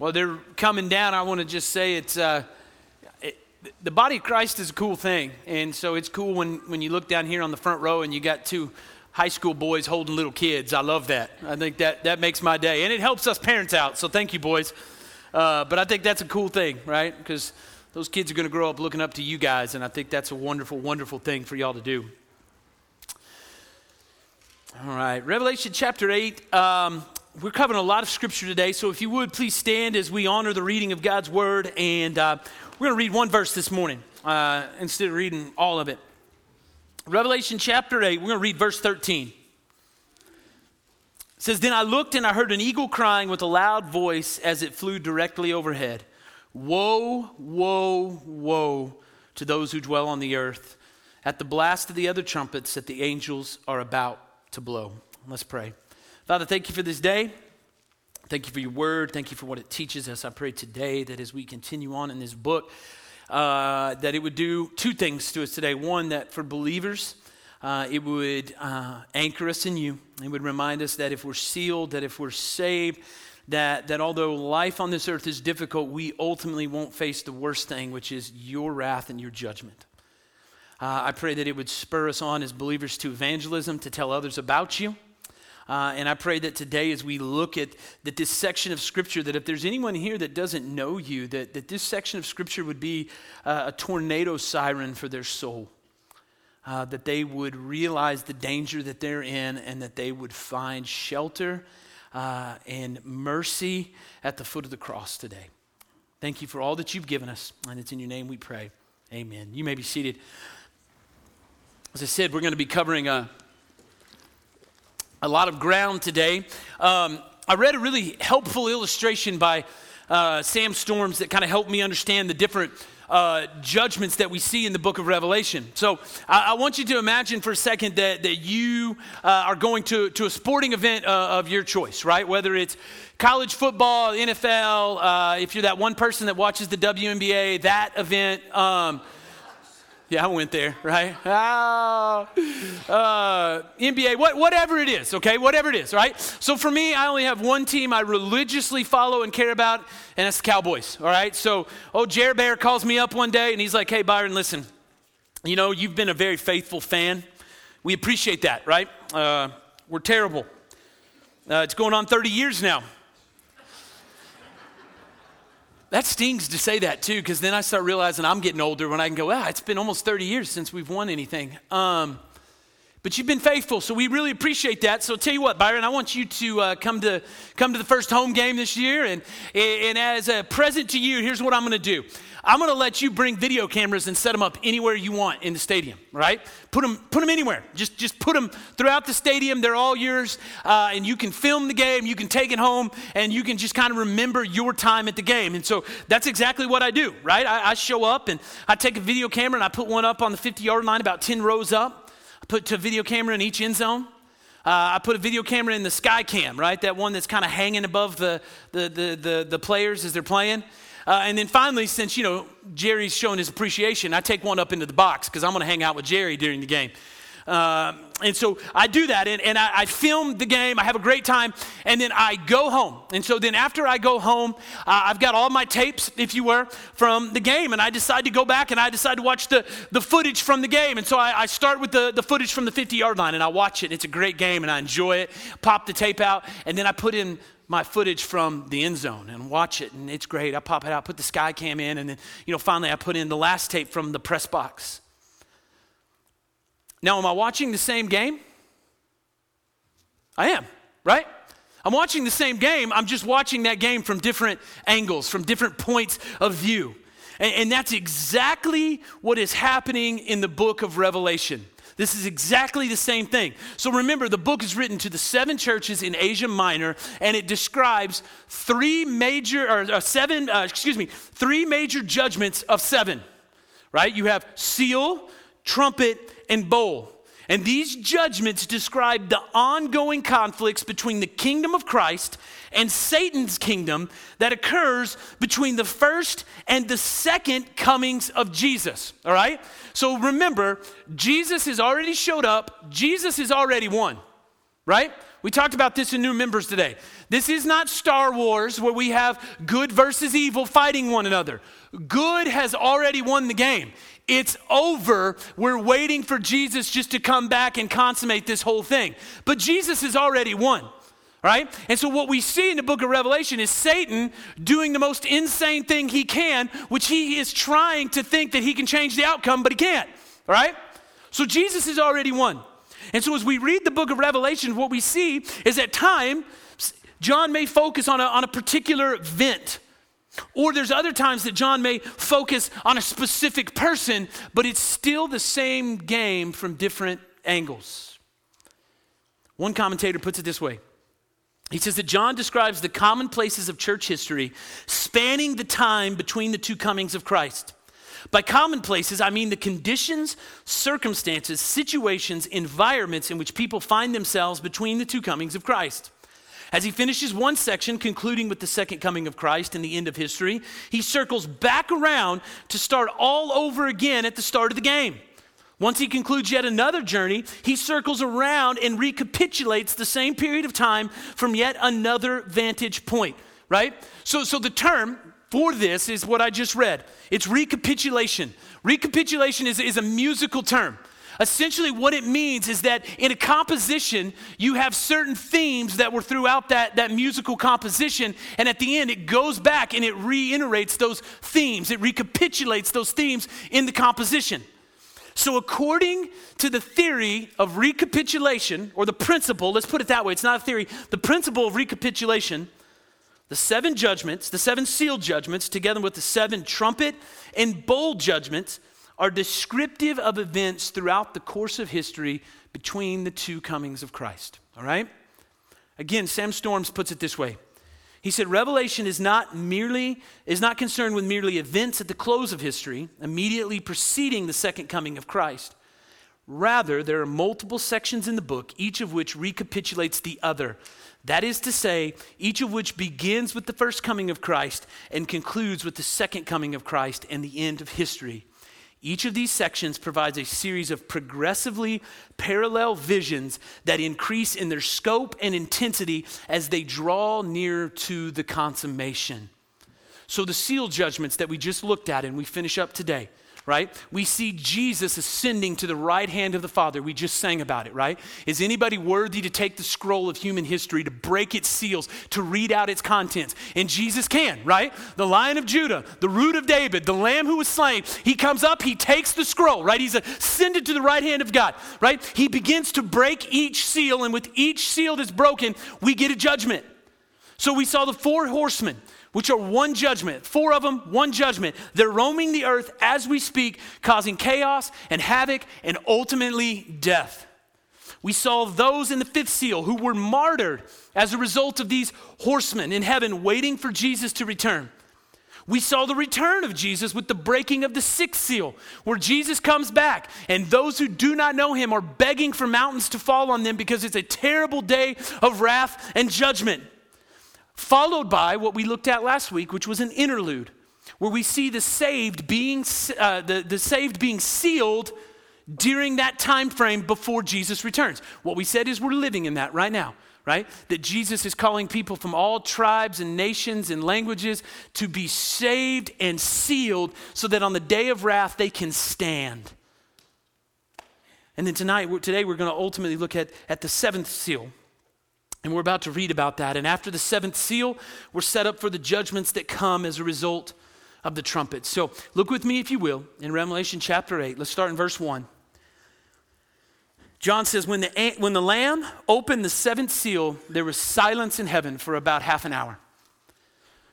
Well, they're coming down. I want to just say it's uh, it, the body of Christ is a cool thing, and so it's cool when when you look down here on the front row and you got two high school boys holding little kids. I love that. I think that that makes my day, and it helps us parents out. So thank you, boys. Uh, but I think that's a cool thing, right? Because those kids are going to grow up looking up to you guys, and I think that's a wonderful, wonderful thing for y'all to do. All right, Revelation chapter 8. Um, we're covering a lot of scripture today, so if you would please stand as we honor the reading of God's word. And uh, we're going to read one verse this morning uh, instead of reading all of it. Revelation chapter 8, we're going to read verse 13. It says, Then I looked and I heard an eagle crying with a loud voice as it flew directly overhead Woe, woe, woe to those who dwell on the earth at the blast of the other trumpets that the angels are about to blow. Let's pray. Father, thank you for this day. Thank you for your word. Thank you for what it teaches us. I pray today that as we continue on in this book, uh, that it would do two things to us today. One, that for believers, uh, it would uh, anchor us in you. It would remind us that if we're sealed, that if we're saved, that, that although life on this earth is difficult, we ultimately won't face the worst thing, which is your wrath and your judgment. Uh, I pray that it would spur us on as believers to evangelism, to tell others about you. Uh, and I pray that today, as we look at that this section of Scripture, that if there's anyone here that doesn't know you, that, that this section of Scripture would be uh, a tornado siren for their soul. Uh, that they would realize the danger that they're in and that they would find shelter uh, and mercy at the foot of the cross today. Thank you for all that you've given us, and it's in your name we pray. Amen. You may be seated. As I said, we're going to be covering a a lot of ground today. Um, I read a really helpful illustration by uh, Sam Storms that kind of helped me understand the different uh, judgments that we see in the book of Revelation. So I, I, want you to imagine for a second that, that you uh, are going to, to a sporting event uh, of your choice, right? Whether it's college football, NFL, uh, if you're that one person that watches the WNBA, that event. Um, yeah, I went there, right? Ah, uh, NBA, what, whatever it is, okay? Whatever it is, right? So for me, I only have one team I religiously follow and care about, and that's the Cowboys, all right? So, oh, Jer Bear calls me up one day, and he's like, hey, Byron, listen, you know, you've been a very faithful fan. We appreciate that, right? Uh, we're terrible. Uh, it's going on 30 years now. That stings to say that too, because then I start realizing I'm getting older when I can go, ah, it's been almost 30 years since we've won anything. Um, but you've been faithful, so we really appreciate that. So I'll tell you what, Byron, I want you to uh, come to come to the first home game this year, and and as a present to you, here's what I'm going to do. I'm going to let you bring video cameras and set them up anywhere you want in the stadium, right? Put them, put them anywhere. Just, just put them throughout the stadium. They're all yours. Uh, and you can film the game, you can take it home, and you can just kind of remember your time at the game. And so that's exactly what I do, right? I, I show up and I take a video camera and I put one up on the 50 yard line about 10 rows up. Put a video camera in each end zone. Uh, I put a video camera in the sky cam, right? That one that's kind of hanging above the, the, the, the, the players as they're playing. Uh, and then finally, since, you know, Jerry's showing his appreciation, I take one up into the box because I'm going to hang out with Jerry during the game. Uh, and so I do that, and, and I, I, film the game. I have a great time, and then I go home. And so then after I go home, uh, I've got all my tapes, if you were, from the game, and I decide to go back and I decide to watch the, the footage from the game. And so I, I start with the, the footage from the 50 yard line, and I watch it. It's a great game, and I enjoy it. Pop the tape out, and then I put in my footage from the end zone and watch it, and it's great. I pop it out, put the sky cam in, and then, you know, finally I put in the last tape from the press box. Now, am I watching the same game? I am, right? I'm watching the same game, I'm just watching that game from different angles, from different points of view. And, and that's exactly what is happening in the book of Revelation. This is exactly the same thing. So remember, the book is written to the seven churches in Asia Minor, and it describes three major, or uh, seven, uh, excuse me, three major judgments of seven, right? You have seal, trumpet, and bowl. And these judgments describe the ongoing conflicts between the kingdom of Christ and Satan's kingdom that occurs between the first and the second comings of Jesus. All right? So remember, Jesus has already showed up, Jesus has already won, right? We talked about this in new members today. This is not Star Wars where we have good versus evil fighting one another. Good has already won the game. It's over. We're waiting for Jesus just to come back and consummate this whole thing. But Jesus has already won. Right? And so, what we see in the book of Revelation is Satan doing the most insane thing he can, which he is trying to think that he can change the outcome, but he can't. Right? So, Jesus has already won. And so, as we read the book of Revelation, what we see is at time, John may focus on a, on a particular event. Or there's other times that John may focus on a specific person, but it's still the same game from different angles. One commentator puts it this way he says that John describes the commonplaces of church history spanning the time between the two comings of Christ. By commonplaces, I mean the conditions, circumstances, situations, environments in which people find themselves between the two comings of Christ. As he finishes one section, concluding with the second coming of Christ and the end of history, he circles back around to start all over again at the start of the game. Once he concludes yet another journey, he circles around and recapitulates the same period of time from yet another vantage point, right? So, so the term for this is what I just read it's recapitulation. Recapitulation is, is a musical term. Essentially, what it means is that in a composition, you have certain themes that were throughout that, that musical composition, and at the end, it goes back and it reiterates those themes. It recapitulates those themes in the composition. So, according to the theory of recapitulation, or the principle, let's put it that way, it's not a theory, the principle of recapitulation, the seven judgments, the seven sealed judgments, together with the seven trumpet and bowl judgments, are descriptive of events throughout the course of history between the two comings of Christ. All right? Again, Sam Storms puts it this way he said, Revelation is not merely, is not concerned with merely events at the close of history, immediately preceding the second coming of Christ. Rather, there are multiple sections in the book, each of which recapitulates the other. That is to say, each of which begins with the first coming of Christ and concludes with the second coming of Christ and the end of history. Each of these sections provides a series of progressively parallel visions that increase in their scope and intensity as they draw near to the consummation. So, the seal judgments that we just looked at and we finish up today right? We see Jesus ascending to the right hand of the Father. We just sang about it, right? Is anybody worthy to take the scroll of human history, to break its seals, to read out its contents? And Jesus can, right? The lion of Judah, the root of David, the lamb who was slain, he comes up, he takes the scroll, right? He's ascended to the right hand of God, right? He begins to break each seal, and with each seal that's broken, we get a judgment. So we saw the four horsemen which are one judgment, four of them, one judgment. They're roaming the earth as we speak, causing chaos and havoc and ultimately death. We saw those in the fifth seal who were martyred as a result of these horsemen in heaven waiting for Jesus to return. We saw the return of Jesus with the breaking of the sixth seal, where Jesus comes back, and those who do not know him are begging for mountains to fall on them because it's a terrible day of wrath and judgment followed by what we looked at last week, which was an interlude, where we see the saved being, uh, the, the saved being sealed during that time frame before Jesus returns. What we said is we're living in that right now, right? That Jesus is calling people from all tribes and nations and languages to be saved and sealed so that on the day of wrath they can stand. And then tonight, today, we're going to ultimately look at, at the seventh seal and we're about to read about that. And after the seventh seal, we're set up for the judgments that come as a result of the trumpet. So look with me, if you will, in Revelation chapter 8. Let's start in verse 1. John says, when the, when the Lamb opened the seventh seal, there was silence in heaven for about half an hour.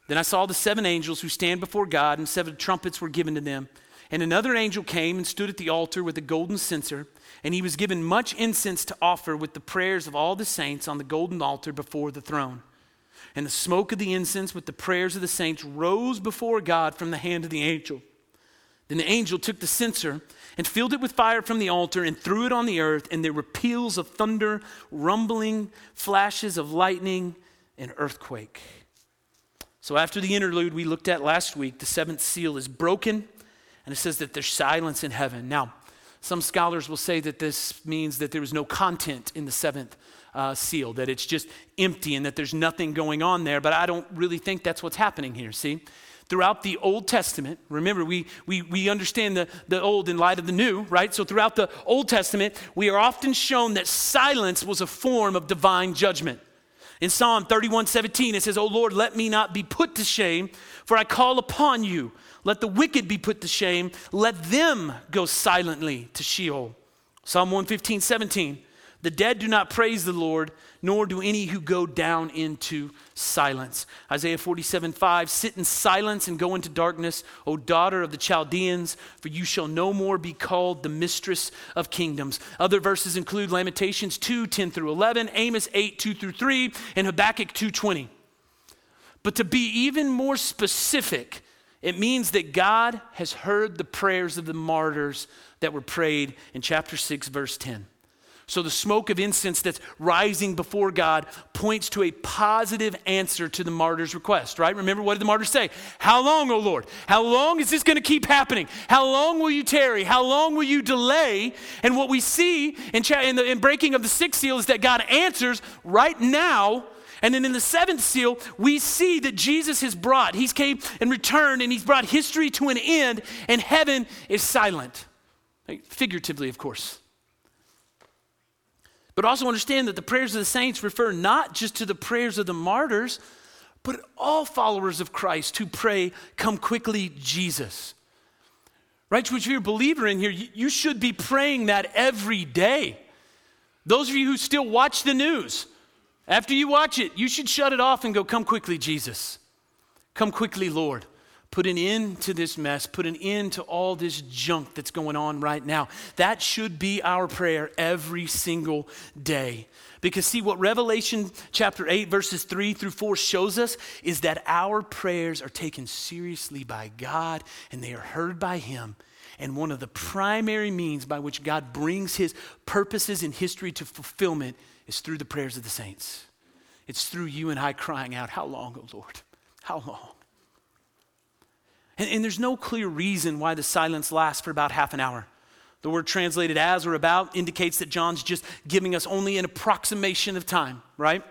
Then I saw the seven angels who stand before God, and seven trumpets were given to them. And another angel came and stood at the altar with a golden censer and he was given much incense to offer with the prayers of all the saints on the golden altar before the throne. And the smoke of the incense with the prayers of the saints rose before God from the hand of the angel. Then the angel took the censer and filled it with fire from the altar and threw it on the earth, and there were peals of thunder, rumbling, flashes of lightning, and earthquake. So, after the interlude we looked at last week, the seventh seal is broken, and it says that there's silence in heaven. Now, some scholars will say that this means that there was no content in the seventh uh, seal, that it's just empty and that there's nothing going on there. But I don't really think that's what's happening here, see? Throughout the Old Testament, remember, we, we, we understand the, the Old in light of the New, right? So throughout the Old Testament, we are often shown that silence was a form of divine judgment. In Psalm 31 17, it says, Oh Lord, let me not be put to shame, for I call upon you. Let the wicked be put to shame. Let them go silently to Sheol. Psalm 115 17, the dead do not praise the Lord, nor do any who go down into silence. Isaiah 47 5, sit in silence and go into darkness, O daughter of the Chaldeans, for you shall no more be called the mistress of kingdoms. Other verses include Lamentations 2 10 through 11, Amos 8 2 through 3, and Habakkuk 2 20. But to be even more specific, it means that God has heard the prayers of the martyrs that were prayed in chapter 6, verse 10. So the smoke of incense that's rising before God points to a positive answer to the martyr's request, right? Remember, what did the martyrs say? How long, O Lord? How long is this going to keep happening? How long will you tarry? How long will you delay? And what we see in, cha- in the in breaking of the sixth seal is that God answers right now. And then in the seventh seal, we see that Jesus has brought, he's came and returned, and he's brought history to an end, and heaven is silent. Figuratively, of course. But also understand that the prayers of the saints refer not just to the prayers of the martyrs, but all followers of Christ who pray, Come quickly, Jesus. Right? Which, if you're a believer in here, you should be praying that every day. Those of you who still watch the news, after you watch it, you should shut it off and go, Come quickly, Jesus. Come quickly, Lord. Put an end to this mess. Put an end to all this junk that's going on right now. That should be our prayer every single day. Because, see, what Revelation chapter 8, verses 3 through 4 shows us is that our prayers are taken seriously by God and they are heard by Him. And one of the primary means by which God brings His purposes in history to fulfillment is through the prayers of the saints. It's through you and I crying out, How long, O oh Lord? How long? And, and there's no clear reason why the silence lasts for about half an hour. The word translated as or about indicates that John's just giving us only an approximation of time, right?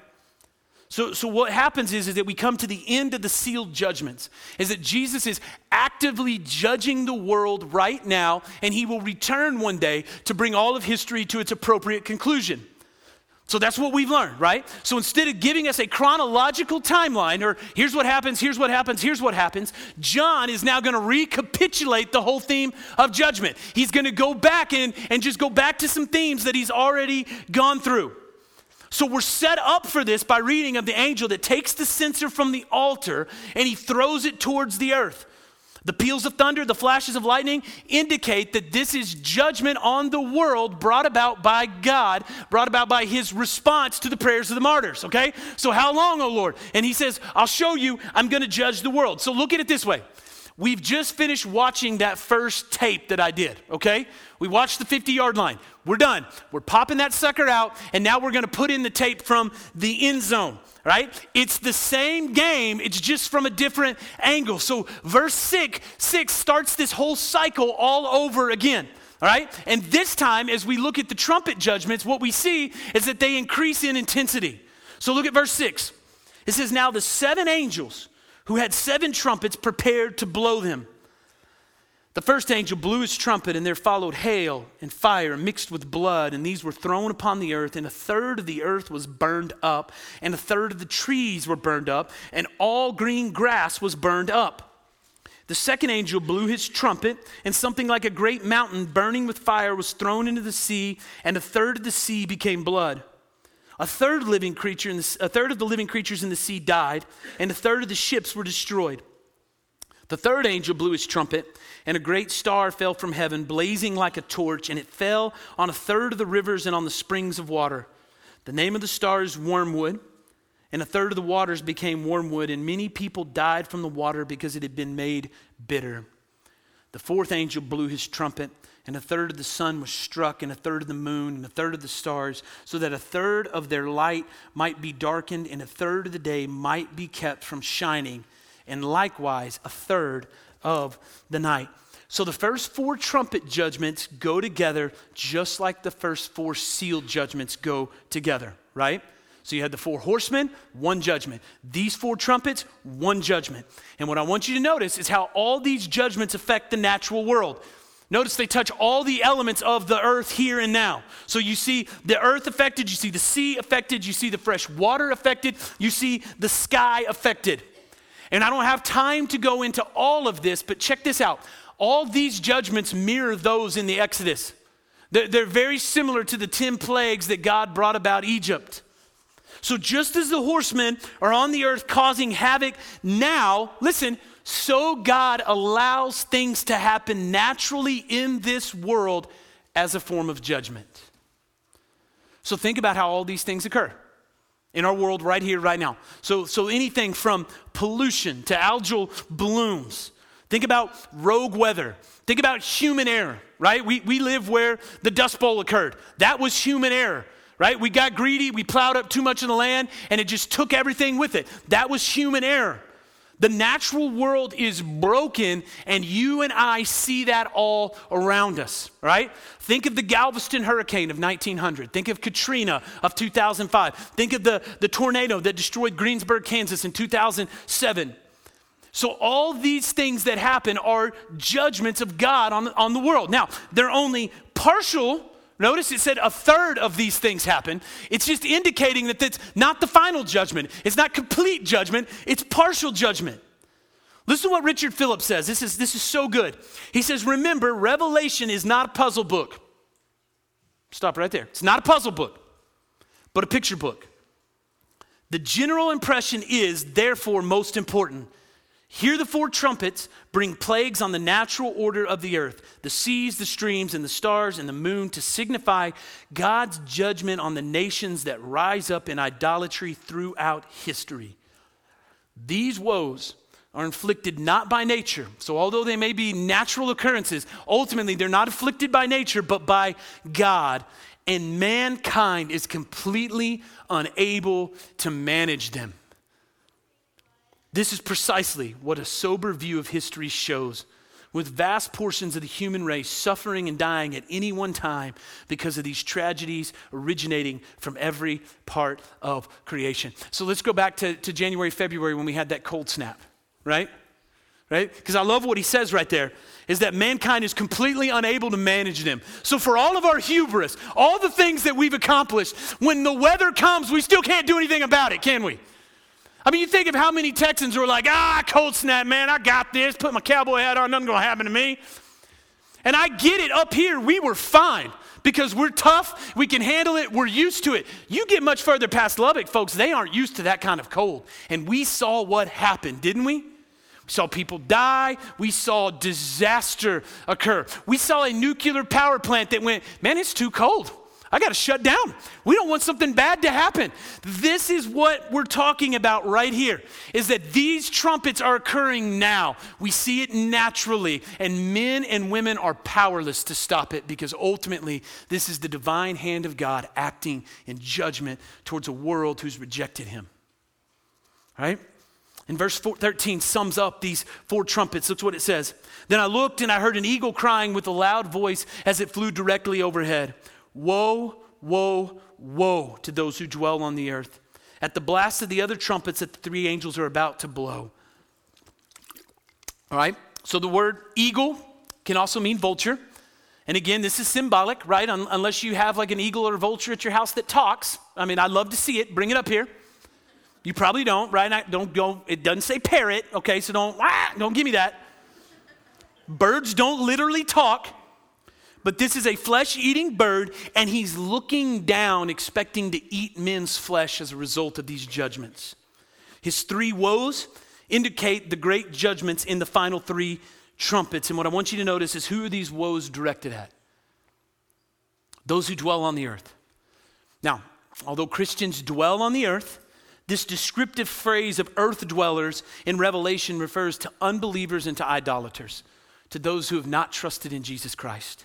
So, so what happens is, is that we come to the end of the sealed judgments, is that Jesus is actively judging the world right now, and he will return one day to bring all of history to its appropriate conclusion. So that's what we've learned, right? So instead of giving us a chronological timeline, or here's what happens, here's what happens, here's what happens, John is now going to recapitulate the whole theme of judgment. He's going to go back and, and just go back to some themes that he's already gone through. So we're set up for this by reading of the angel that takes the censer from the altar and he throws it towards the earth. The peals of thunder, the flashes of lightning indicate that this is judgment on the world brought about by God, brought about by his response to the prayers of the martyrs, okay? So, how long, O Lord? And he says, I'll show you, I'm gonna judge the world. So, look at it this way. We've just finished watching that first tape that I did, okay? We watched the 50 yard line. We're done. We're popping that sucker out, and now we're gonna put in the tape from the end zone right? It's the same game, it's just from a different angle. So, verse 6, 6 starts this whole cycle all over again. All right? And this time, as we look at the trumpet judgments, what we see is that they increase in intensity. So look at verse 6. It says, Now the seven angels who had seven trumpets prepared to blow them. The first angel blew his trumpet, and there followed hail and fire mixed with blood, and these were thrown upon the earth, and a third of the earth was burned up, and a third of the trees were burned up, and all green grass was burned up. The second angel blew his trumpet, and something like a great mountain burning with fire was thrown into the sea, and a third of the sea became blood. A third living creature, the, a third of the living creatures in the sea died, and a third of the ships were destroyed. The third angel blew his trumpet, and a great star fell from heaven, blazing like a torch, and it fell on a third of the rivers and on the springs of water. The name of the star is Wormwood, and a third of the waters became wormwood, and many people died from the water because it had been made bitter. The fourth angel blew his trumpet, and a third of the sun was struck, and a third of the moon, and a third of the stars, so that a third of their light might be darkened, and a third of the day might be kept from shining and likewise a third of the night. So the first four trumpet judgments go together just like the first four sealed judgments go together, right? So you had the four horsemen, one judgment. These four trumpets, one judgment. And what I want you to notice is how all these judgments affect the natural world. Notice they touch all the elements of the earth here and now. So you see the earth affected, you see the sea affected, you see the fresh water affected, you see the sky affected. And I don't have time to go into all of this, but check this out. All these judgments mirror those in the Exodus. They're, they're very similar to the 10 plagues that God brought about Egypt. So just as the horsemen are on the earth causing havoc now, listen, so God allows things to happen naturally in this world as a form of judgment. So think about how all these things occur in our world right here, right now. So, so anything from pollution to algal blooms. Think about rogue weather. Think about human error, right? We, we live where the Dust Bowl occurred. That was human error right? We got greedy, we plowed up too much of the land, and it just took everything with it. That was human error. The natural world is broken, and you and I see that all around us, right? Think of the Galveston hurricane of 1900. Think of Katrina of 2005. Think of the, the tornado that destroyed Greensburg, Kansas in 2007. So, all these things that happen are judgments of God on, on the world. Now, they're only partial Notice it said a third of these things happen. It's just indicating that it's not the final judgment. It's not complete judgment, it's partial judgment. Listen to what Richard Phillips says. This is, this is so good. He says, Remember, Revelation is not a puzzle book. Stop right there. It's not a puzzle book, but a picture book. The general impression is, therefore, most important. Hear the four trumpets bring plagues on the natural order of the earth, the seas, the streams, and the stars and the moon to signify God's judgment on the nations that rise up in idolatry throughout history. These woes are inflicted not by nature. So, although they may be natural occurrences, ultimately they're not afflicted by nature, but by God. And mankind is completely unable to manage them. This is precisely what a sober view of history shows, with vast portions of the human race suffering and dying at any one time because of these tragedies originating from every part of creation. So let's go back to, to January, February when we had that cold snap, right? Right? Because I love what he says right there is that mankind is completely unable to manage them. So, for all of our hubris, all the things that we've accomplished, when the weather comes, we still can't do anything about it, can we? I mean, you think of how many Texans were like, ah, cold snap, man, I got this, put my cowboy hat on, nothing's gonna happen to me. And I get it, up here, we were fine because we're tough, we can handle it, we're used to it. You get much further past Lubbock, folks, they aren't used to that kind of cold. And we saw what happened, didn't we? We saw people die. We saw disaster occur. We saw a nuclear power plant that went, man, it's too cold. I got to shut down. We don't want something bad to happen. This is what we're talking about right here is that these trumpets are occurring now. We see it naturally and men and women are powerless to stop it because ultimately this is the divine hand of God acting in judgment towards a world who's rejected him. Right? And verse 13 sums up these four trumpets. Look what it says. Then I looked and I heard an eagle crying with a loud voice as it flew directly overhead. Woe, woe, woe to those who dwell on the earth at the blast of the other trumpets that the three angels are about to blow. All right? So the word eagle can also mean vulture. And again, this is symbolic, right? Un- unless you have like an eagle or a vulture at your house that talks. I mean, I'd love to see it. Bring it up here. You probably don't, right? I don't go. It doesn't say parrot, okay? So don't ah, don't give me that. Birds don't literally talk. But this is a flesh eating bird, and he's looking down, expecting to eat men's flesh as a result of these judgments. His three woes indicate the great judgments in the final three trumpets. And what I want you to notice is who are these woes directed at? Those who dwell on the earth. Now, although Christians dwell on the earth, this descriptive phrase of earth dwellers in Revelation refers to unbelievers and to idolaters, to those who have not trusted in Jesus Christ.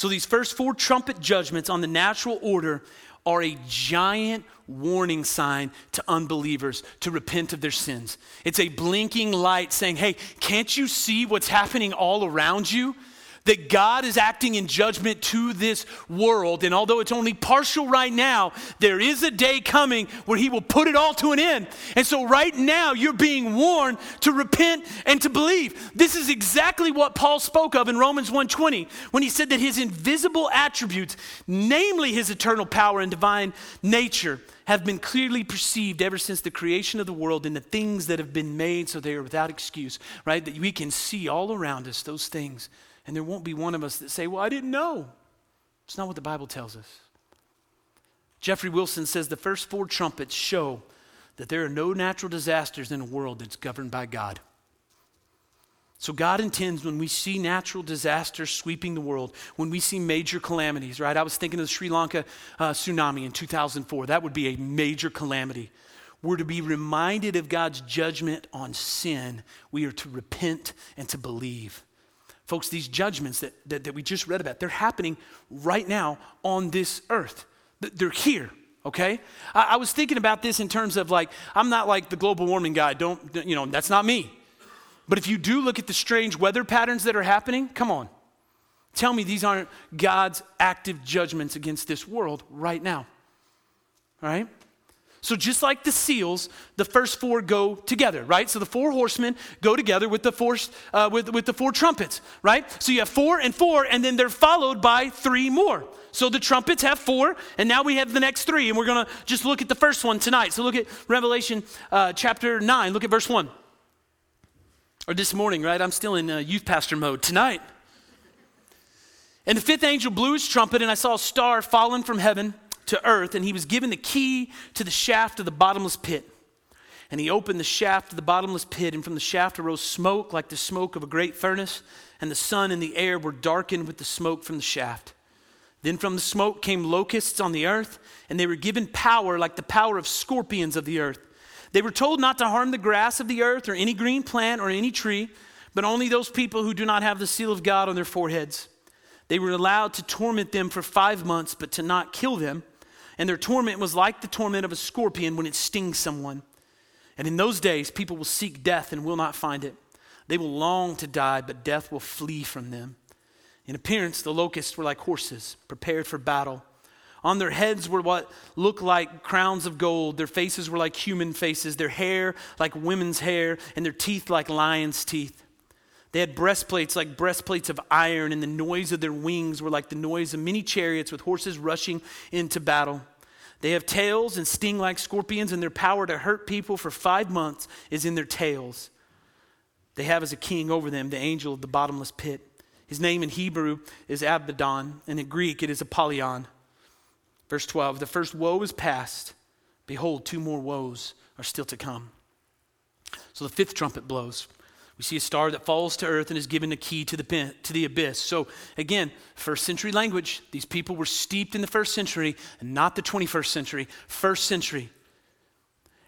So, these first four trumpet judgments on the natural order are a giant warning sign to unbelievers to repent of their sins. It's a blinking light saying, hey, can't you see what's happening all around you? That God is acting in judgment to this world. And although it's only partial right now, there is a day coming where He will put it all to an end. And so, right now, you're being warned to repent and to believe. This is exactly what Paul spoke of in Romans 1:20 when he said that His invisible attributes, namely His eternal power and divine nature, have been clearly perceived ever since the creation of the world in the things that have been made so they are without excuse, right? That we can see all around us those things and there won't be one of us that say, Well, I didn't know. It's not what the Bible tells us. Jeffrey Wilson says the first four trumpets show that there are no natural disasters in a world that's governed by God. So, God intends when we see natural disasters sweeping the world, when we see major calamities, right? I was thinking of the Sri Lanka uh, tsunami in 2004. That would be a major calamity. We're to be reminded of God's judgment on sin. We are to repent and to believe. Folks, these judgments that, that, that we just read about, they're happening right now on this earth. They're here, okay? I, I was thinking about this in terms of like, I'm not like the global warming guy. Don't, you know, that's not me. But if you do look at the strange weather patterns that are happening, come on. Tell me these aren't God's active judgments against this world right now. All right? So, just like the seals, the first four go together, right? So, the four horsemen go together with the four, uh, with, with the four trumpets, right? So, you have four and four, and then they're followed by three more. So, the trumpets have four, and now we have the next three, and we're going to just look at the first one tonight. So, look at Revelation uh, chapter 9, look at verse 1. Or this morning, right? I'm still in uh, youth pastor mode tonight. And the fifth angel blew his trumpet, and I saw a star fallen from heaven to earth, and he was given the key to the shaft of the bottomless pit. And he opened the shaft of the bottomless pit, and from the shaft arose smoke like the smoke of a great furnace, and the sun and the air were darkened with the smoke from the shaft. Then from the smoke came locusts on the earth, and they were given power like the power of scorpions of the earth. They were told not to harm the grass of the earth or any green plant or any tree, but only those people who do not have the seal of God on their foreheads. They were allowed to torment them for five months, but to not kill them and their torment was like the torment of a scorpion when it stings someone. And in those days, people will seek death and will not find it. They will long to die, but death will flee from them. In appearance, the locusts were like horses, prepared for battle. On their heads were what looked like crowns of gold. Their faces were like human faces, their hair like women's hair, and their teeth like lions' teeth. They had breastplates like breastplates of iron, and the noise of their wings were like the noise of many chariots with horses rushing into battle. They have tails and sting like scorpions, and their power to hurt people for five months is in their tails. They have as a king over them the angel of the bottomless pit. His name in Hebrew is Abaddon, and in Greek it is Apollyon. Verse 12 The first woe is past. Behold, two more woes are still to come. So the fifth trumpet blows. We see a star that falls to earth and is given a key to the, to the abyss. So, again, first century language. These people were steeped in the first century not the 21st century, first century.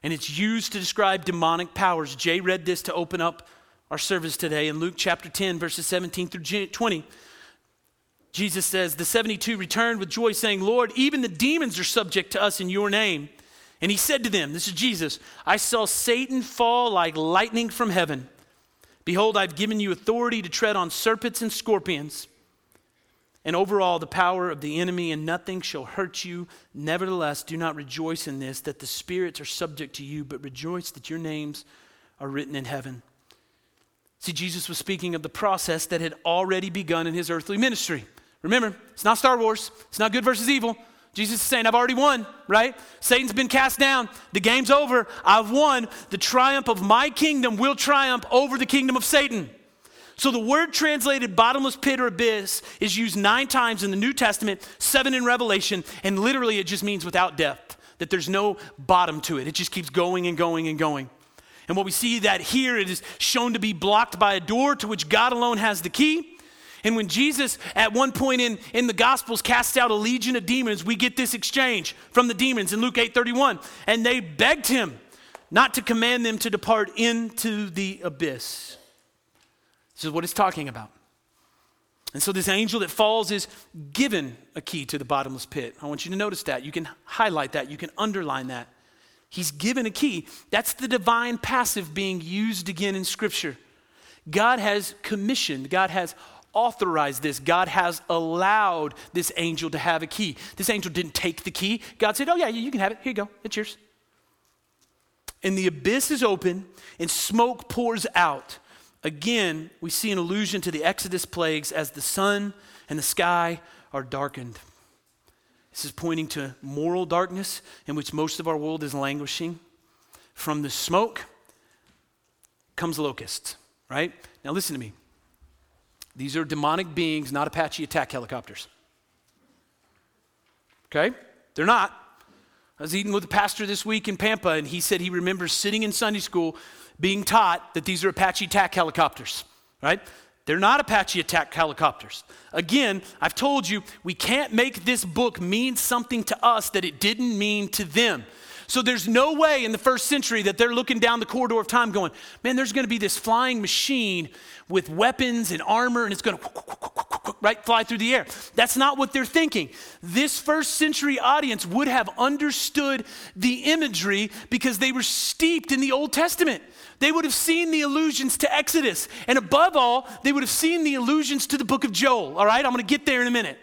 And it's used to describe demonic powers. Jay read this to open up our service today in Luke chapter 10, verses 17 through 20. Jesus says, The 72 returned with joy, saying, Lord, even the demons are subject to us in your name. And he said to them, This is Jesus, I saw Satan fall like lightning from heaven. Behold, I've given you authority to tread on serpents and scorpions, and over all the power of the enemy, and nothing shall hurt you. Nevertheless, do not rejoice in this, that the spirits are subject to you, but rejoice that your names are written in heaven. See, Jesus was speaking of the process that had already begun in his earthly ministry. Remember, it's not Star Wars, it's not good versus evil. Jesus is saying, I've already won, right? Satan's been cast down. The game's over. I've won. The triumph of my kingdom will triumph over the kingdom of Satan. So the word translated bottomless pit or abyss is used nine times in the New Testament, seven in Revelation, and literally it just means without depth, that there's no bottom to it. It just keeps going and going and going. And what we see that here it is shown to be blocked by a door to which God alone has the key. And when Jesus, at one point in, in the Gospels, casts out a legion of demons, we get this exchange from the demons in Luke 8 31. And they begged him not to command them to depart into the abyss. This is what it's talking about. And so, this angel that falls is given a key to the bottomless pit. I want you to notice that. You can highlight that, you can underline that. He's given a key. That's the divine passive being used again in Scripture. God has commissioned, God has authorized this. God has allowed this angel to have a key. This angel didn't take the key. God said, Oh, yeah, you can have it. Here you go. It's yours. And the abyss is open and smoke pours out. Again, we see an allusion to the Exodus plagues as the sun and the sky are darkened. This is pointing to moral darkness in which most of our world is languishing. From the smoke comes locusts, right? Now, listen to me. These are demonic beings, not Apache attack helicopters. Okay? They're not. I was eating with a pastor this week in Pampa, and he said he remembers sitting in Sunday school being taught that these are Apache attack helicopters, right? They're not Apache attack helicopters. Again, I've told you, we can't make this book mean something to us that it didn't mean to them. So there's no way in the first century that they're looking down the corridor of time going, man, there's going to be this flying machine with weapons and armor and it's going to right fly through the air. That's not what they're thinking. This first century audience would have understood the imagery because they were steeped in the Old Testament. They would have seen the allusions to Exodus. And above all, they would have seen the allusions to the book of Joel. All right, I'm going to get there in a minute.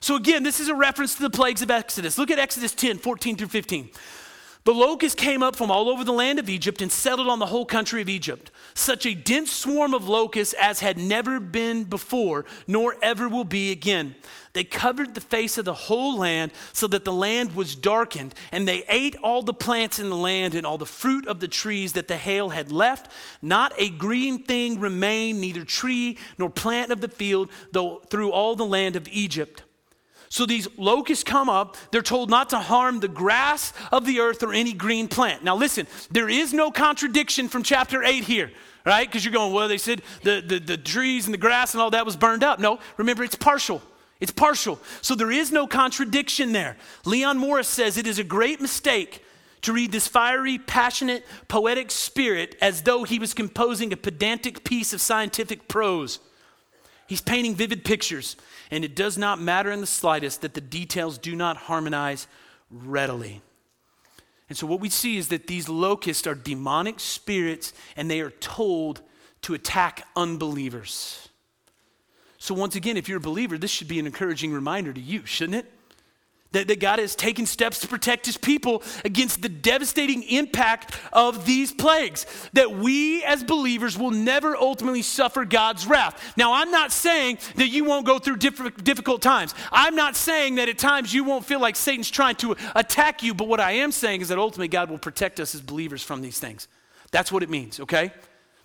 So, again, this is a reference to the plagues of Exodus. Look at Exodus 10 14 through 15. The locusts came up from all over the land of Egypt and settled on the whole country of Egypt. Such a dense swarm of locusts as had never been before, nor ever will be again. They covered the face of the whole land so that the land was darkened, and they ate all the plants in the land and all the fruit of the trees that the hail had left. Not a green thing remained, neither tree nor plant of the field, though through all the land of Egypt. So these locusts come up. They're told not to harm the grass of the earth or any green plant. Now, listen, there is no contradiction from chapter 8 here, right? Because you're going, well, they said the, the, the trees and the grass and all that was burned up. No, remember, it's partial. It's partial. So there is no contradiction there. Leon Morris says it is a great mistake to read this fiery, passionate, poetic spirit as though he was composing a pedantic piece of scientific prose. He's painting vivid pictures, and it does not matter in the slightest that the details do not harmonize readily. And so, what we see is that these locusts are demonic spirits, and they are told to attack unbelievers. So, once again, if you're a believer, this should be an encouraging reminder to you, shouldn't it? That, that God has taken steps to protect his people against the devastating impact of these plagues. That we as believers will never ultimately suffer God's wrath. Now, I'm not saying that you won't go through diff- difficult times. I'm not saying that at times you won't feel like Satan's trying to attack you, but what I am saying is that ultimately God will protect us as believers from these things. That's what it means, okay?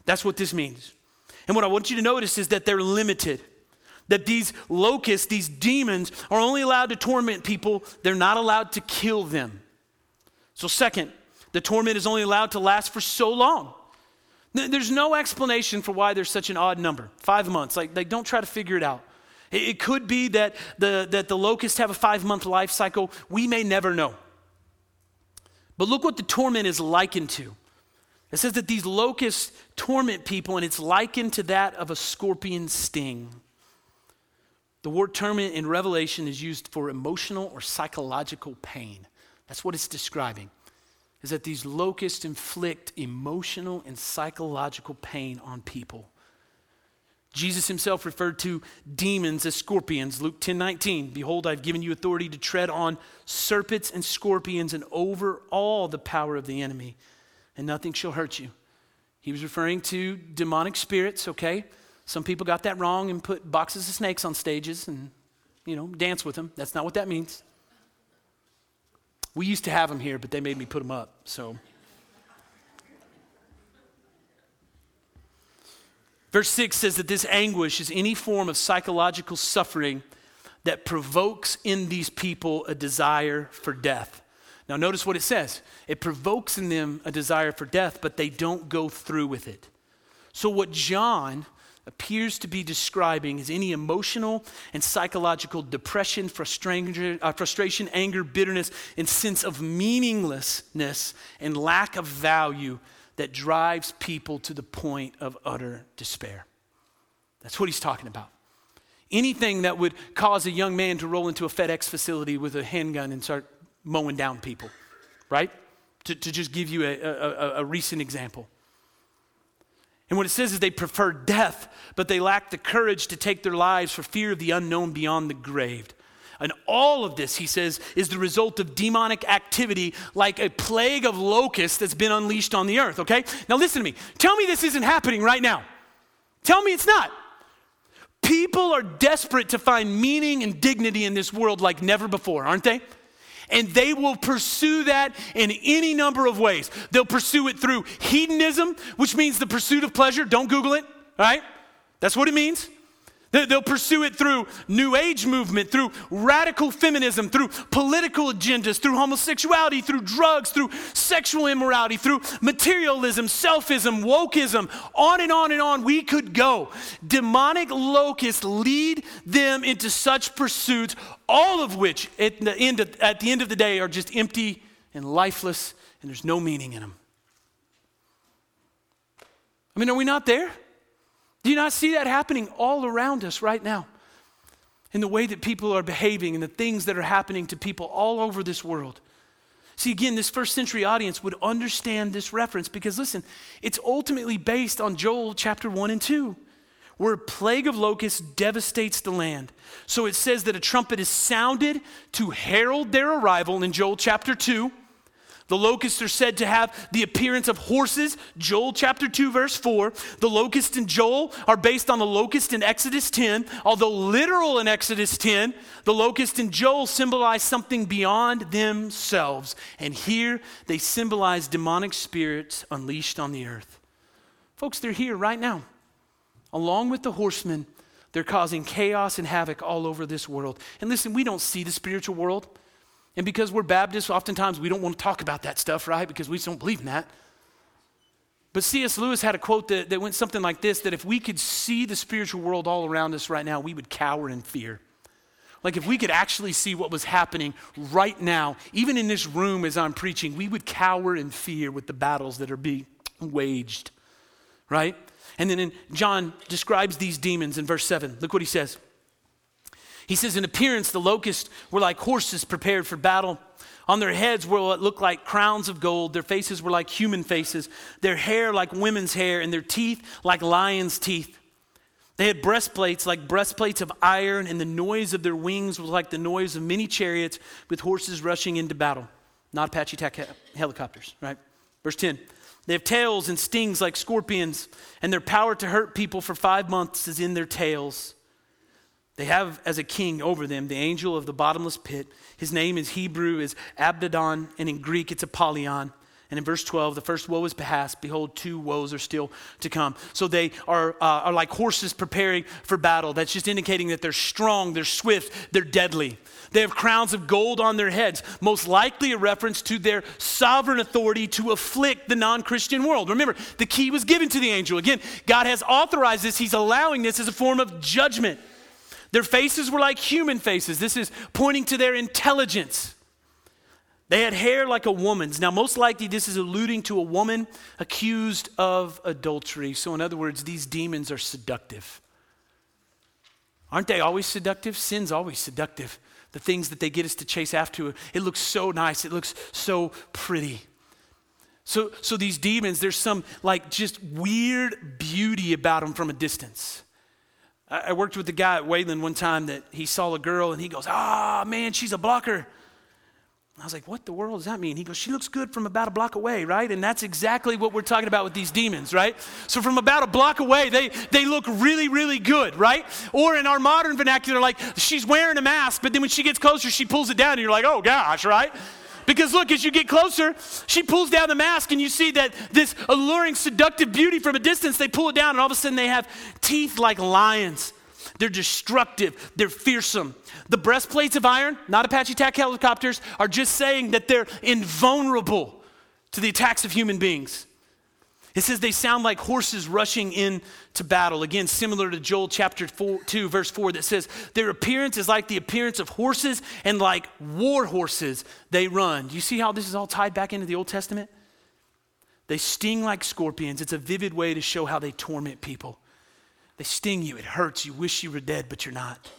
That's what this means. And what I want you to notice is that they're limited that these locusts, these demons, are only allowed to torment people, they're not allowed to kill them. So, second, the torment is only allowed to last for so long. There's no explanation for why there's such an odd number five months. Like, like don't try to figure it out. It could be that the, that the locusts have a five month life cycle. We may never know. But look what the torment is likened to. It says that these locusts torment people, and it's likened to that of a scorpion sting. The word torment in Revelation is used for emotional or psychological pain. That's what it's describing. Is that these locusts inflict emotional and psychological pain on people. Jesus himself referred to demons as scorpions. Luke 10 19. Behold, I've given you authority to tread on serpents and scorpions and over all the power of the enemy, and nothing shall hurt you. He was referring to demonic spirits, okay? Some people got that wrong and put boxes of snakes on stages and, you know, dance with them. That's not what that means. We used to have them here, but they made me put them up, so. Verse 6 says that this anguish is any form of psychological suffering that provokes in these people a desire for death. Now, notice what it says it provokes in them a desire for death, but they don't go through with it. So, what John appears to be describing is any emotional and psychological depression, frustration, uh, frustration, anger, bitterness, and sense of meaninglessness and lack of value that drives people to the point of utter despair. That's what he's talking about. Anything that would cause a young man to roll into a FedEx facility with a handgun and start mowing down people, right? To, to just give you a, a, a recent example. And what it says is they prefer death, but they lack the courage to take their lives for fear of the unknown beyond the grave. And all of this, he says, is the result of demonic activity like a plague of locusts that's been unleashed on the earth, okay? Now listen to me. Tell me this isn't happening right now. Tell me it's not. People are desperate to find meaning and dignity in this world like never before, aren't they? And they will pursue that in any number of ways. They'll pursue it through hedonism, which means the pursuit of pleasure. Don't Google it, right? That's what it means. They'll pursue it through New Age movement, through radical feminism, through political agendas, through homosexuality, through drugs, through sexual immorality, through materialism, selfism, wokeism, on and on and on. We could go. Demonic locusts lead them into such pursuits, all of which at the end of, at the, end of the day are just empty and lifeless, and there's no meaning in them. I mean, are we not there? Do you not see that happening all around us right now? In the way that people are behaving and the things that are happening to people all over this world. See, again, this first century audience would understand this reference because, listen, it's ultimately based on Joel chapter 1 and 2, where a plague of locusts devastates the land. So it says that a trumpet is sounded to herald their arrival in Joel chapter 2. The locusts are said to have the appearance of horses, Joel chapter 2, verse 4. The locust in Joel are based on the locust in Exodus 10. Although literal in Exodus 10, the locust in Joel symbolize something beyond themselves. And here they symbolize demonic spirits unleashed on the earth. Folks, they're here right now. Along with the horsemen, they're causing chaos and havoc all over this world. And listen, we don't see the spiritual world. And because we're Baptists, oftentimes we don't want to talk about that stuff, right? Because we just don't believe in that. But C.S. Lewis had a quote that, that went something like this that if we could see the spiritual world all around us right now, we would cower in fear. Like if we could actually see what was happening right now, even in this room as I'm preaching, we would cower in fear with the battles that are being waged, right? And then John describes these demons in verse 7. Look what he says. He says, In appearance, the locusts were like horses prepared for battle. On their heads were what looked like crowns of gold. Their faces were like human faces, their hair like women's hair, and their teeth like lions' teeth. They had breastplates like breastplates of iron, and the noise of their wings was like the noise of many chariots with horses rushing into battle. Not Apache attack helicopters, right? Verse 10. They have tails and stings like scorpions, and their power to hurt people for five months is in their tails. They have as a king over them the angel of the bottomless pit. His name is Hebrew is Abaddon, and in Greek it's Apollyon. And in verse 12, the first woe is past. Behold, two woes are still to come. So they are, uh, are like horses preparing for battle. That's just indicating that they're strong, they're swift, they're deadly. They have crowns of gold on their heads, most likely a reference to their sovereign authority to afflict the non Christian world. Remember, the key was given to the angel. Again, God has authorized this, He's allowing this as a form of judgment. Their faces were like human faces. This is pointing to their intelligence. They had hair like a woman's. Now, most likely, this is alluding to a woman accused of adultery. So, in other words, these demons are seductive. Aren't they always seductive? Sin's always seductive. The things that they get us to chase after, it looks so nice, it looks so pretty. So, so these demons, there's some like just weird beauty about them from a distance. I worked with a guy at Wayland one time that he saw a girl and he goes, Ah, oh, man, she's a blocker. I was like, what the world does that mean? He goes, she looks good from about a block away, right? And that's exactly what we're talking about with these demons, right? So from about a block away, they, they look really, really good, right? Or in our modern vernacular, like she's wearing a mask, but then when she gets closer, she pulls it down and you're like, oh gosh, right? Because look, as you get closer, she pulls down the mask and you see that this alluring, seductive beauty from a distance, they pull it down and all of a sudden they have teeth like lions. They're destructive, they're fearsome. The breastplates of iron, not Apache attack helicopters, are just saying that they're invulnerable to the attacks of human beings. It says they sound like horses rushing into battle. Again, similar to Joel chapter four, 2, verse 4, that says, Their appearance is like the appearance of horses, and like war horses they run. Do you see how this is all tied back into the Old Testament? They sting like scorpions. It's a vivid way to show how they torment people. They sting you, it hurts. You wish you were dead, but you're not.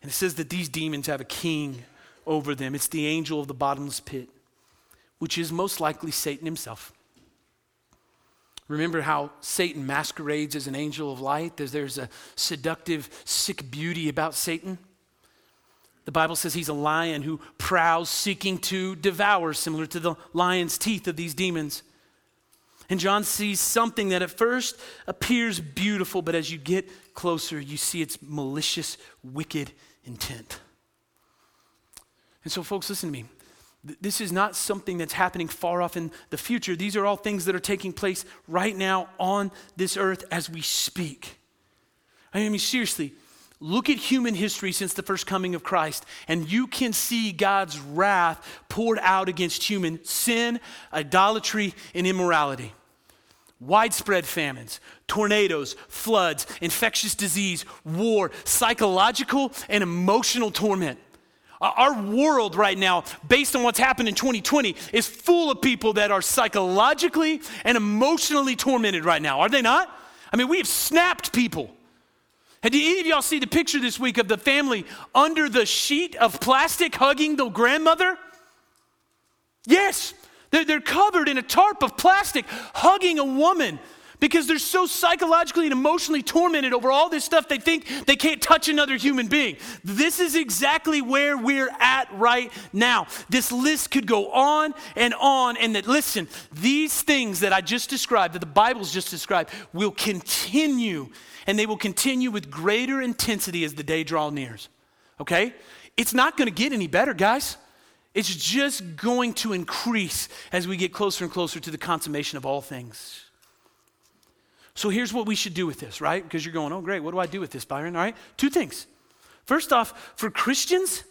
And it says that these demons have a king over them. It's the angel of the bottomless pit, which is most likely Satan himself. Remember how Satan masquerades as an angel of light? There's, there's a seductive, sick beauty about Satan. The Bible says he's a lion who prowls, seeking to devour, similar to the lion's teeth of these demons. And John sees something that at first appears beautiful, but as you get closer, you see its malicious, wicked intent. And so, folks, listen to me. This is not something that's happening far off in the future. These are all things that are taking place right now on this earth as we speak. I mean, seriously, look at human history since the first coming of Christ, and you can see God's wrath poured out against human sin, idolatry, and immorality. Widespread famines, tornadoes, floods, infectious disease, war, psychological and emotional torment. Our world right now, based on what's happened in 2020, is full of people that are psychologically and emotionally tormented right now, are they not? I mean, we have snapped people. Did any of y'all see the picture this week of the family under the sheet of plastic hugging the grandmother? Yes, they're, they're covered in a tarp of plastic hugging a woman because they're so psychologically and emotionally tormented over all this stuff they think they can't touch another human being. This is exactly where we're at right now. This list could go on and on and that listen, these things that I just described that the Bible's just described will continue and they will continue with greater intensity as the day draws near. Okay? It's not going to get any better, guys. It's just going to increase as we get closer and closer to the consummation of all things. So here's what we should do with this, right? Because you're going, oh, great, what do I do with this, Byron? All right, two things. First off, for Christians,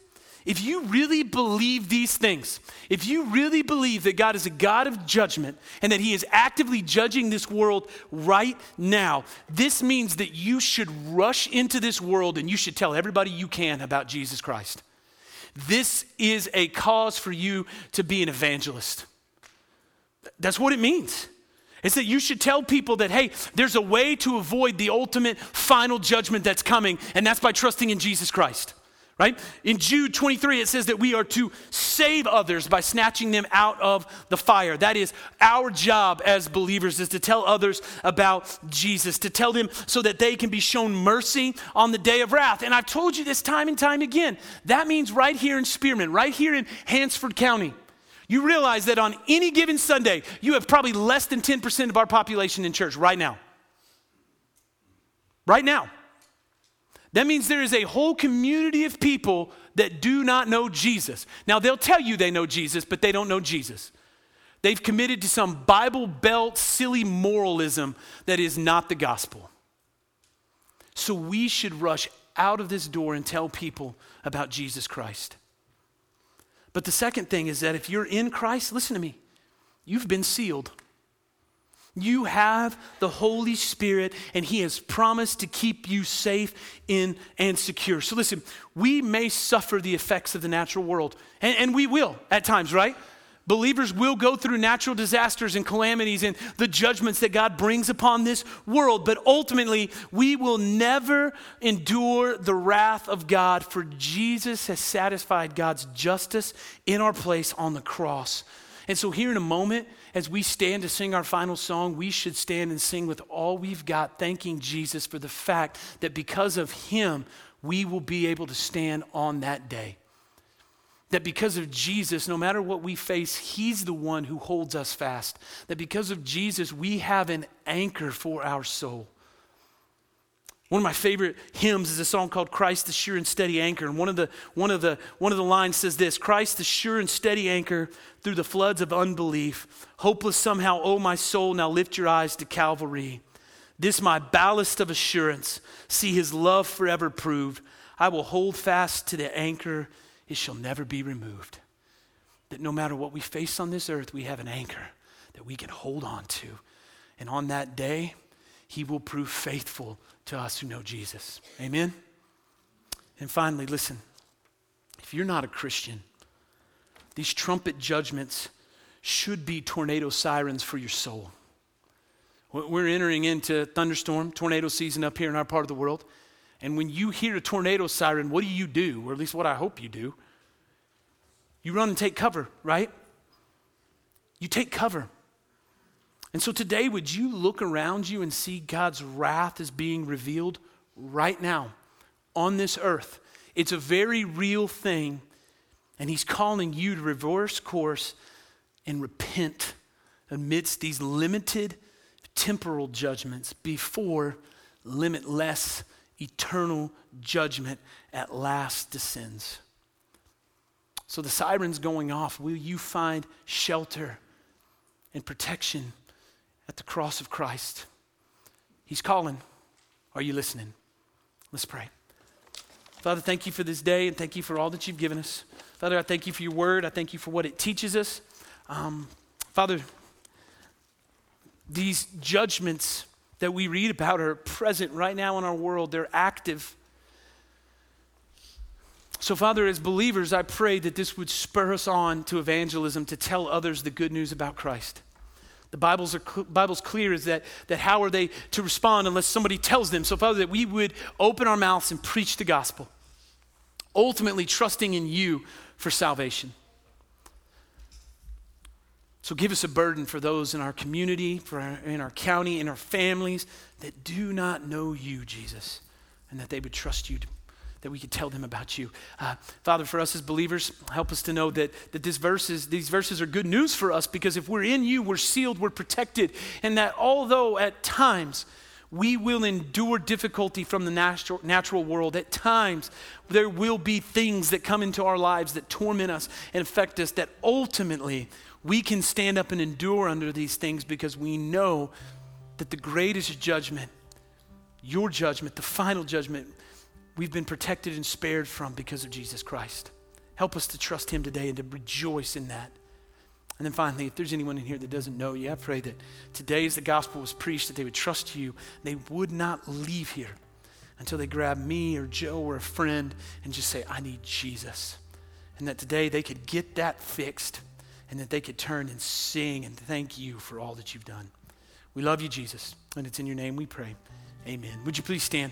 if you really believe these things, if you really believe that God is a God of judgment and that He is actively judging this world right now, this means that you should rush into this world and you should tell everybody you can about Jesus Christ. This is a cause for you to be an evangelist. That's what it means. It's that you should tell people that, hey, there's a way to avoid the ultimate final judgment that's coming, and that's by trusting in Jesus Christ. Right? In Jude 23, it says that we are to save others by snatching them out of the fire. That is our job as believers, is to tell others about Jesus, to tell them so that they can be shown mercy on the day of wrath. And I've told you this time and time again. That means right here in Spearman, right here in Hansford County. You realize that on any given Sunday, you have probably less than 10% of our population in church right now. Right now. That means there is a whole community of people that do not know Jesus. Now, they'll tell you they know Jesus, but they don't know Jesus. They've committed to some Bible belt, silly moralism that is not the gospel. So we should rush out of this door and tell people about Jesus Christ. But the second thing is that if you're in Christ, listen to me, you've been sealed. You have the Holy Spirit, and He has promised to keep you safe in and secure. So, listen, we may suffer the effects of the natural world, and, and we will at times, right? Believers will go through natural disasters and calamities and the judgments that God brings upon this world, but ultimately, we will never endure the wrath of God, for Jesus has satisfied God's justice in our place on the cross. And so, here in a moment, as we stand to sing our final song, we should stand and sing with all we've got, thanking Jesus for the fact that because of Him, we will be able to stand on that day. That because of Jesus, no matter what we face, He's the one who holds us fast. That because of Jesus, we have an anchor for our soul. One of my favorite hymns is a song called Christ the Sure and Steady Anchor. And one of the, one of the, one of the lines says this Christ the sure and steady anchor through the floods of unbelief. Hopeless somehow, oh my soul, now lift your eyes to Calvary. This my ballast of assurance. See his love forever proved. I will hold fast to the anchor it shall never be removed. That no matter what we face on this earth, we have an anchor that we can hold on to. And on that day, he will prove faithful to us who know Jesus. Amen? And finally, listen if you're not a Christian, these trumpet judgments should be tornado sirens for your soul. We're entering into thunderstorm, tornado season up here in our part of the world. And when you hear a tornado siren, what do you do? Or at least what I hope you do. You run and take cover, right? You take cover. And so today, would you look around you and see God's wrath is being revealed right now on this earth? It's a very real thing, and He's calling you to reverse course and repent amidst these limited temporal judgments before limitless eternal judgment at last descends. So the siren's going off. Will you find shelter and protection at the cross of Christ? He's calling. Are you listening? Let's pray. Father, thank you for this day and thank you for all that you've given us. Father, I thank you for your word. I thank you for what it teaches us. Um, Father, these judgments that we read about are present right now in our world, they're active. So, Father, as believers, I pray that this would spur us on to evangelism to tell others the good news about Christ. The Bible's, are, Bible's clear is that, that how are they to respond unless somebody tells them? So, Father, that we would open our mouths and preach the gospel, ultimately trusting in you for salvation. So give us a burden for those in our community, for our, in our county, in our families that do not know you, Jesus, and that they would trust you, to, that we could tell them about you. Uh, Father, for us as believers, help us to know that, that this these verses are good news for us because if we're in you, we're sealed, we're protected, and that although at times we will endure difficulty from the natural, natural world. At times, there will be things that come into our lives that torment us and affect us that ultimately we can stand up and endure under these things because we know that the greatest judgment, your judgment, the final judgment, we've been protected and spared from because of Jesus Christ. Help us to trust Him today and to rejoice in that. And then finally, if there's anyone in here that doesn't know you, I pray that today, as the gospel was preached, that they would trust you. They would not leave here until they grab me or Joe or a friend and just say, I need Jesus. And that today they could get that fixed and that they could turn and sing and thank you for all that you've done. We love you, Jesus, and it's in your name we pray. Amen. Would you please stand?